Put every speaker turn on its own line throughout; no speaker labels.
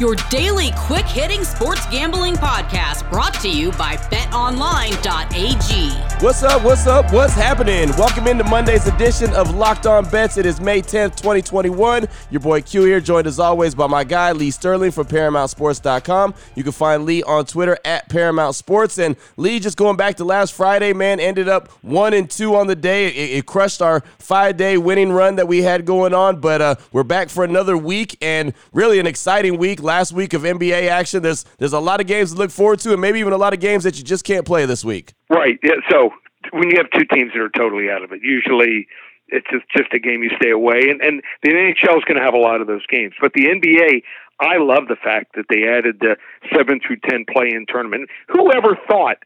your daily quick hitting sports gambling podcast brought to you by betonline.ag.
What's up? What's up? What's happening? Welcome into Monday's edition of Locked On Bets. It is May 10th, 2021. Your boy Q here, joined as always by my guy Lee Sterling from ParamountSports.com. You can find Lee on Twitter at Paramount Sports. And Lee, just going back to last Friday, man, ended up one and two on the day. It, it crushed our five day winning run that we had going on, but uh, we're back for another week and really an exciting week last week of NBA action. There's there's a lot of games to look forward to, and maybe even a lot of games that you just can't play this week.
Right. Yeah, so when you have two teams that are totally out of it, usually it's just, just a game you stay away. And, and the NHL is going to have a lot of those games. But the NBA, I love the fact that they added the 7 through 10 play in tournament. Whoever thought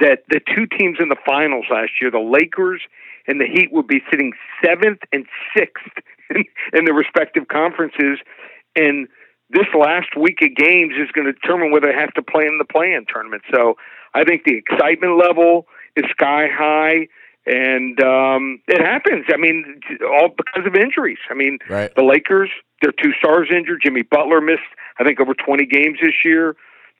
that the two teams in the finals last year, the Lakers and the Heat, would be sitting seventh and sixth in, in the respective conferences? And this last week of games is going to determine whether they have to play in the play-in tournament. So I think the excitement level is sky high, and um, it happens. I mean, all because of injuries. I mean,
right.
the Lakers, their two stars injured. Jimmy Butler missed, I think, over 20 games this year.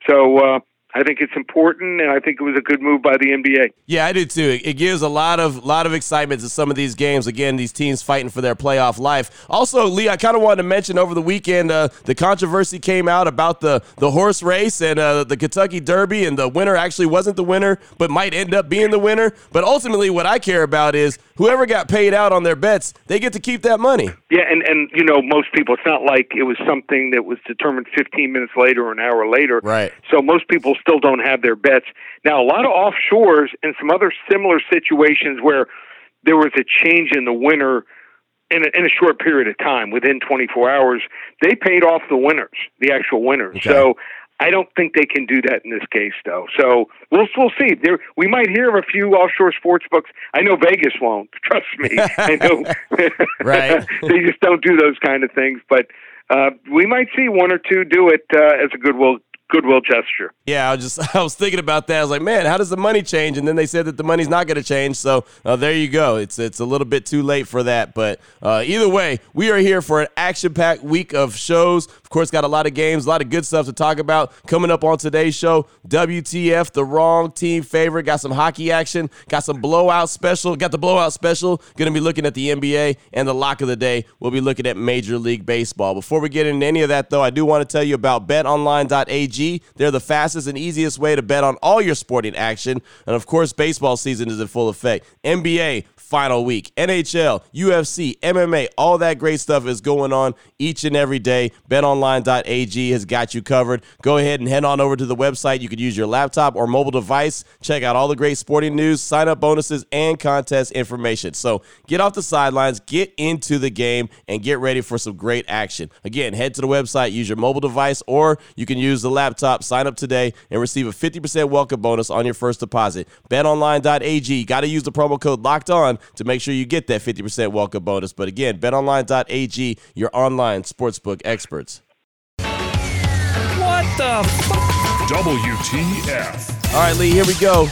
So uh, I think it's important, and I think it was a good move by the NBA.
Yeah, I do too. It gives a lot of lot of excitement to some of these games. Again, these teams fighting for their playoff life. Also, Lee, I kind of wanted to mention over the weekend uh, the controversy came out about the the horse race and uh, the Kentucky Derby, and the winner actually wasn't the winner, but might end up being the winner. But ultimately, what I care about is whoever got paid out on their bets, they get to keep that money.
Yeah, and and you know, most people, it's not like it was something that was determined 15 minutes later or an hour later.
Right.
So most people still don't have their bets. Now, a lot of offshores and some other similar situations where there was a change in the winner in a, in a short period of time, within 24 hours, they paid off the winners, the actual winners. Okay. So I don't think they can do that in this case, though. So we'll we'll see. There, we might hear of a few offshore sports books. I know Vegas won't. Trust me. I know.
right.
they just don't do those kind of things. But uh, we might see one or two do it uh, as a goodwill goodwill gesture.
Yeah, I was just I was thinking about that. I was like, man, how does the money change? And then they said that the money's not going to change. So uh, there you go. It's it's a little bit too late for that. But uh, either way, we are here for an action-packed week of shows. Course, got a lot of games, a lot of good stuff to talk about coming up on today's show. WTF, the wrong team favorite. Got some hockey action. Got some blowout special. Got the blowout special. Going to be looking at the NBA and the lock of the day. We'll be looking at Major League Baseball. Before we get into any of that, though, I do want to tell you about BetOnline.ag they're the fastest and easiest way to bet on all your sporting action. And of course, baseball season is in full effect. NBA, final week. NHL, UFC, MMA, all that great stuff is going on each and every day. BetOnline.ag has got you covered. Go ahead and head on over to the website. You could use your laptop or mobile device. Check out all the great sporting news, sign up bonuses, and contest information. So get off the sidelines, get into the game, and get ready for some great action. Again, head to the website, use your mobile device, or you can use the laptop. Sign up today and receive a 50% welcome bonus on your first deposit. BetOnline.ag. Got to use the promo code locked on to make sure you get that 50% welcome bonus. But again, betonline.ag, your online sportsbook experts.
What the f- WTF.
All right, Lee, here we go.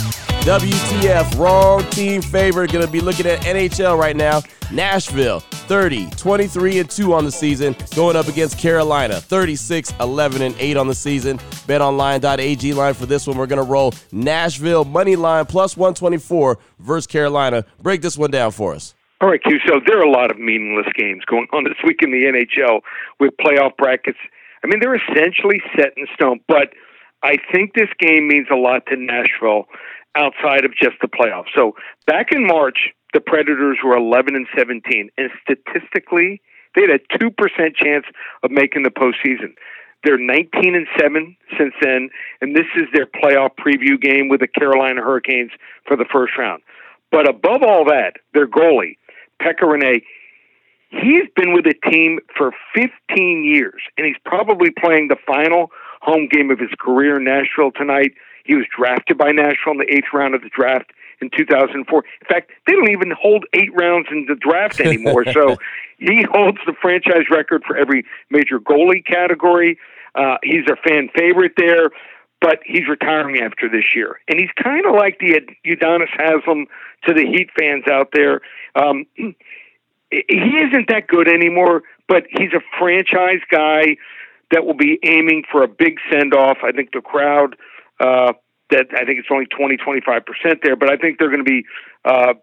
WTF, wrong team favorite. Going to be looking at NHL right now. Nashville, 30, 23 and 2 on the season, going up against Carolina, 36, 11 and 8 on the season. BetOnline.ag line for this one. We're going to roll Nashville money line plus 124 versus Carolina. Break this one down for us.
All right, Q. So there are a lot of meaningless games going on this week in the NHL with playoff brackets. I mean, they're essentially set in stone, but I think this game means a lot to Nashville outside of just the playoffs. So back in March, the Predators were 11 and 17, and statistically, they had a two percent chance of making the postseason. They're 19 and 7 since then, and this is their playoff preview game with the Carolina Hurricanes for the first round. But above all that, their goalie, Pekka Rinne, he's been with the team for 15 years, and he's probably playing the final home game of his career in Nashville tonight. He was drafted by Nashville in the eighth round of the draft in 2004. In fact, they don't even hold eight rounds in the draft anymore. so he holds the franchise record for every major goalie category. Uh, he's a fan favorite there. but he's retiring after this year. And he's kind of like the Udonis Haslem to the Heat fans out there. Um, he isn't that good anymore, but he's a franchise guy that will be aiming for a big send off. I think the crowd, uh, that I think it's only 20, 25% there, but I think they're going to be uh,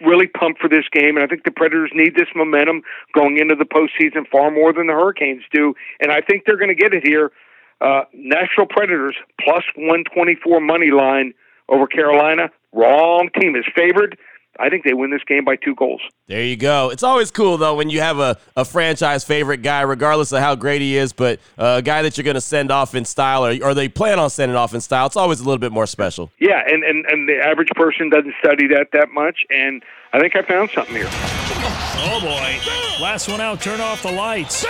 really pumped for this game. And I think the Predators need this momentum going into the postseason far more than the Hurricanes do. And I think they're going to get it here. Uh, Nashville Predators plus 124 money line over Carolina. Wrong team is favored. I think they win this game by two goals.
There you go. It's always cool though when you have a, a franchise favorite guy, regardless of how great he is, but uh, a guy that you're going to send off in style, or, or they plan on sending off in style. It's always a little bit more special.
Yeah, and, and, and the average person doesn't study that that much, and I think I found something here.
Oh boy. Last one out, turn off the lights.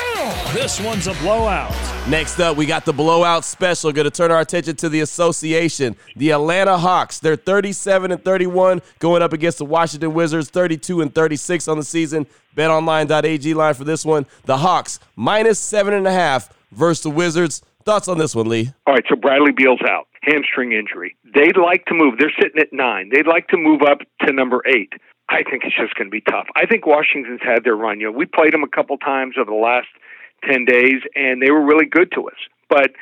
This one's a blowout.
Next up, we got the blowout special. Going to turn our attention to the association, the Atlanta Hawks. They're 37 and 31, going up against the Washington Wizards, 32 and 36 on the season. BetOnline.ag line for this one. The Hawks minus seven and a half versus the Wizards. Thoughts on this one, Lee?
All right, so Bradley Beal's out, hamstring injury. They'd like to move. They're sitting at nine. They'd like to move up to number eight. I think it's just going to be tough. I think Washington's had their run. You know, we played them a couple times over the last 10 days, and they were really good to us. But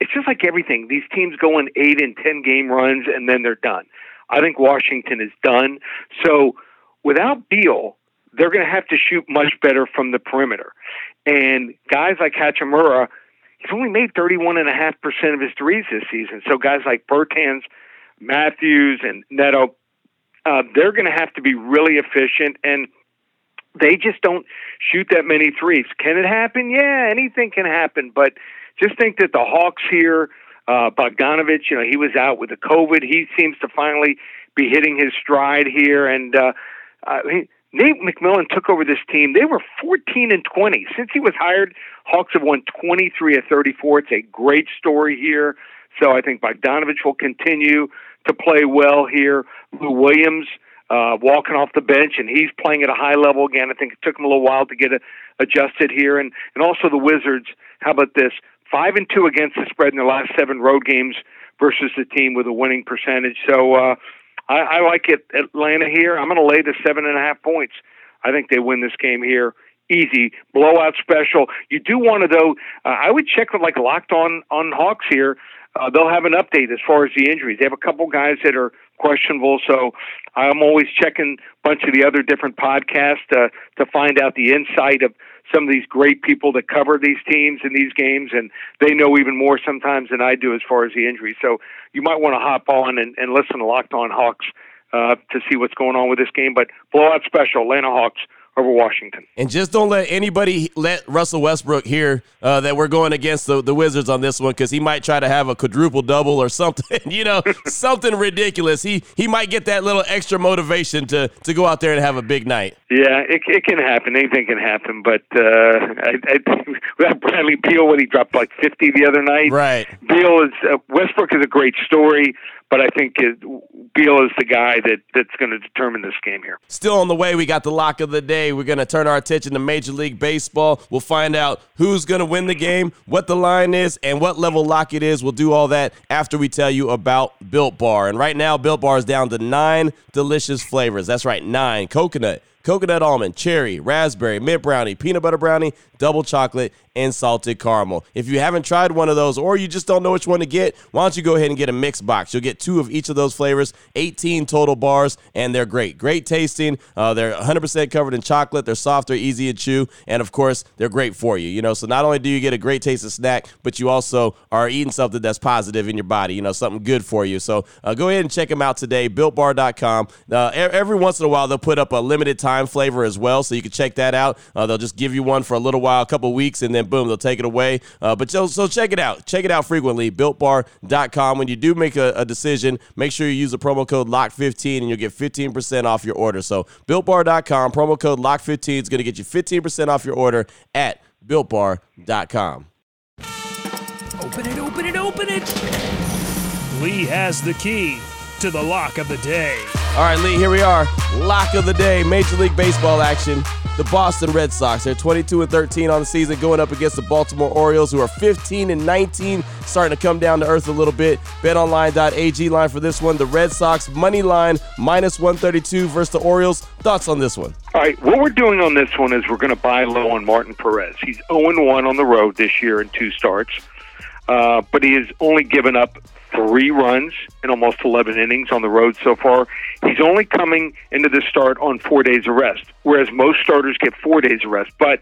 it's just like everything. These teams go in eight and 10 game runs, and then they're done. I think Washington is done. So without Beal, they're going to have to shoot much better from the perimeter. And guys like Hachimura, he's only made 31.5% of his threes this season. So guys like Bertans, Mathews, and Neto, uh, they're going to have to be really efficient, and they just don't shoot that many threes. Can it happen? Yeah, anything can happen. But just think that the Hawks here, uh, Bogdanovich, you know, he was out with the COVID. He seems to finally be hitting his stride here, and uh, uh, he, Nate McMillan took over this team. They were 14 and 20 since he was hired. Hawks have won 23 of 34. It's a great story here. So I think Bogdanovich will continue to play well here. Lou Williams uh, walking off the bench, and he's playing at a high level again. I think it took him a little while to get a, adjusted here, and and also the Wizards. How about this? Five and two against the spread in their last seven road games versus the team with a winning percentage. So uh, I, I like it. Atlanta here. I'm going to lay the seven and a half points. I think they win this game here easy blowout special. You do want to though. Uh, I would check with like locked on on Hawks here uh, they'll have an update as far as the injuries. They have a couple guys that are questionable, so I'm always checking a bunch of the other different podcasts uh, to find out the insight of some of these great people that cover these teams and these games, and they know even more sometimes than I do as far as the injuries. So you might want to hop on and, and listen to Locked On Hawks uh, to see what's going on with this game. But blowout special, Atlanta Hawks over Washington.
And just don't let anybody let Russell Westbrook hear uh, that we're going against the, the Wizards on this one because he might try to have a quadruple double or something, you know, something ridiculous. He he might get that little extra motivation to to go out there and have a big night.
Yeah, it, it can happen. Anything can happen. But uh, I, I, Bradley Beal when he dropped like 50 the other night.
Right.
Beal is uh, Westbrook is a great story but I think it, Beal is the guy that, that's going to determine this game here.
Still on the way, we got the lock of the day. We're going to turn our attention to Major League Baseball. We'll find out who's going to win the game, what the line is, and what level lock it is. We'll do all that after we tell you about Built Bar. And right now, Built Bar is down to nine delicious flavors. That's right, nine coconut coconut almond, cherry, raspberry, mint brownie, peanut butter brownie, double chocolate, and salted caramel. If you haven't tried one of those or you just don't know which one to get, why don't you go ahead and get a mix box? You'll get two of each of those flavors, 18 total bars, and they're great. Great tasting. Uh, they're 100% covered in chocolate. They're soft, they're easy to chew, and of course, they're great for you. You know, so not only do you get a great tasting snack, but you also are eating something that's positive in your body, you know, something good for you. So uh, go ahead and check them out today, builtbar.com. Uh, every once in a while, they'll put up a limited time flavor as well, so you can check that out. Uh, they'll just give you one for a little while, a couple weeks, and then boom, they'll take it away. Uh, but so, so check it out. Check it out frequently. BuiltBar.com. When you do make a, a decision, make sure you use the promo code LOCK15 and you'll get 15% off your order. So BuiltBar.com, promo code LOCK15 is going to get you 15% off your order at BuiltBar.com.
Open it, open it, open it. Lee has the key to the lock of the day.
All right, Lee, here we are. Lock of the day, Major League Baseball action. The Boston Red Sox, they're 22 and 13 on the season, going up against the Baltimore Orioles, who are 15 and 19, starting to come down to earth a little bit. BetOnline.ag line for this one. The Red Sox money line minus 132 versus the Orioles. Thoughts on this one?
All right, what we're doing on this one is we're going to buy low on Martin Perez. He's 0 1 on the road this year in two starts, uh, but he has only given up three runs in almost 11 innings on the road so far. He's only coming into the start on four days of rest, whereas most starters get four days of rest. But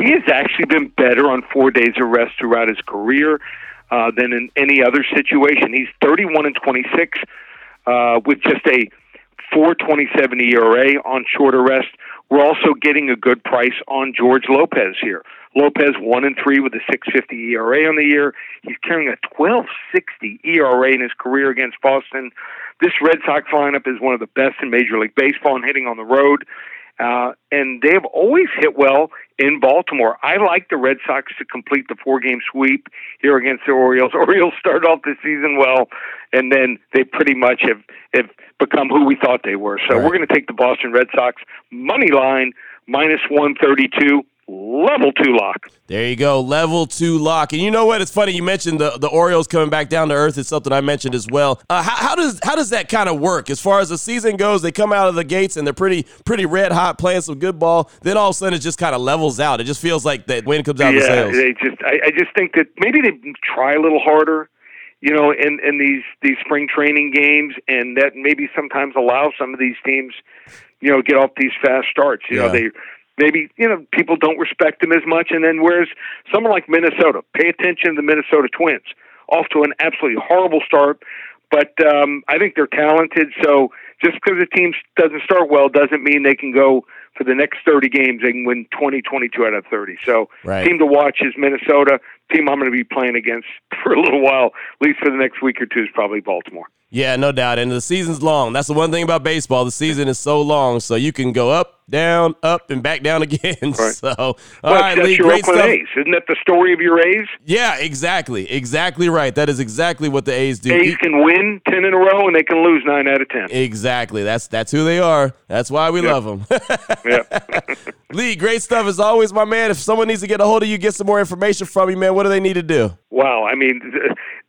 he has actually been better on four days of rest throughout his career uh, than in any other situation. He's 31 and 26 uh, with just a 427 ERA on shorter rest. We're also getting a good price on Jorge Lopez here. Lopez one and three with a 6.50 ERA on the year. He's carrying a 12.60 ERA in his career against Boston. This Red Sox lineup is one of the best in Major League Baseball and hitting on the road. Uh, and they have always hit well in Baltimore. I like the Red Sox to complete the four game sweep here against the Orioles. Orioles started off the season well, and then they pretty much have, have become who we thought they were. So right. we're going to take the Boston Red Sox money line minus 132 level two lock.
There you go, level two lock. And you know what? It's funny you mentioned the, the Orioles coming back down to earth. It's something I mentioned as well. Uh, how, how, does how does that kind of work as far as the season goes? They come out of the gates and they're pretty pretty red hot, playing some good ball. Then all of a sudden it just kind of levels out. It just feels like that wind comes out
yeah,
the sails.
they just I, I just think that maybe they try a little harder you know, in in these these spring training games, and that maybe sometimes allows some of these teams, you know, get off these fast starts. You yeah. know, they maybe you know people don't respect him as much. And then whereas someone like Minnesota, pay attention to the Minnesota Twins, off to an absolutely horrible start, but um, I think they're talented. So just because a team doesn't start well doesn't mean they can go for the next 30 games. They can win 20, 22 out of 30. So right. team to watch is Minnesota. Team I'm going to be playing against for a little while, at least for the next week or two, is probably Baltimore.
Yeah, no doubt. And the season's long. That's the one thing about baseball. The season is so long, so you can go up, down, up, and back down again. Right. So, all
well, right, Lee, great Oakland stuff. A's. Isn't that the story of your A's?
Yeah, exactly. Exactly right. That is exactly what the A's do.
A's can win 10 in a row, and they can lose 9 out of 10.
Exactly. That's that's who they are. That's why we love them. yeah. Lee, great stuff as always, my man. If someone needs to get a hold of you, get some more information from you, man, what do they need to do?
Wow. I mean,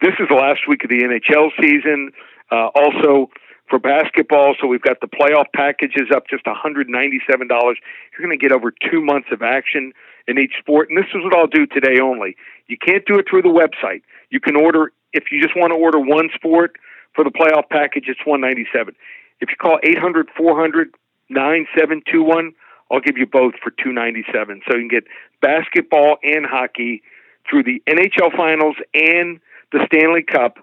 this is the last week of the NHL season. Uh, also, for basketball, so we've got the playoff packages up just $197. You're going to get over two months of action in each sport. And this is what I'll do today only. You can't do it through the website. You can order, if you just want to order one sport for the playoff package, it's 197 If you call 800 400 9721, I'll give you both for 297 So you can get basketball and hockey through the NHL finals and the Stanley Cup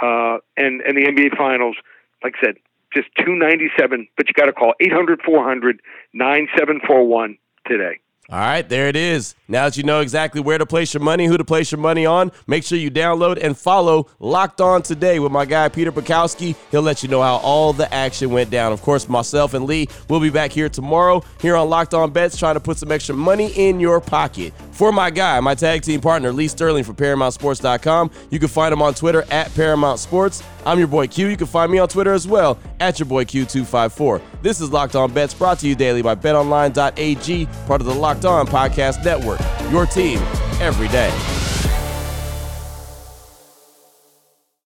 uh, and and the NBA Finals. Like I said, just two ninety seven, but you got to call 800 400 9741 today.
All right, there it is. Now that you know exactly where to place your money, who to place your money on, make sure you download and follow Locked On Today with my guy Peter Bukowski. He'll let you know how all the action went down. Of course, myself and Lee will be back here tomorrow here on Locked On Bets trying to put some extra money in your pocket. For my guy, my tag team partner, Lee Sterling from ParamountSports.com, you can find him on Twitter at Paramount Sports. I'm your boy Q. You can find me on Twitter as well at your boy Q254. This is Locked On Bets brought to you daily by BetOnline.ag, part of the Locked On Podcast Network. Your team every day.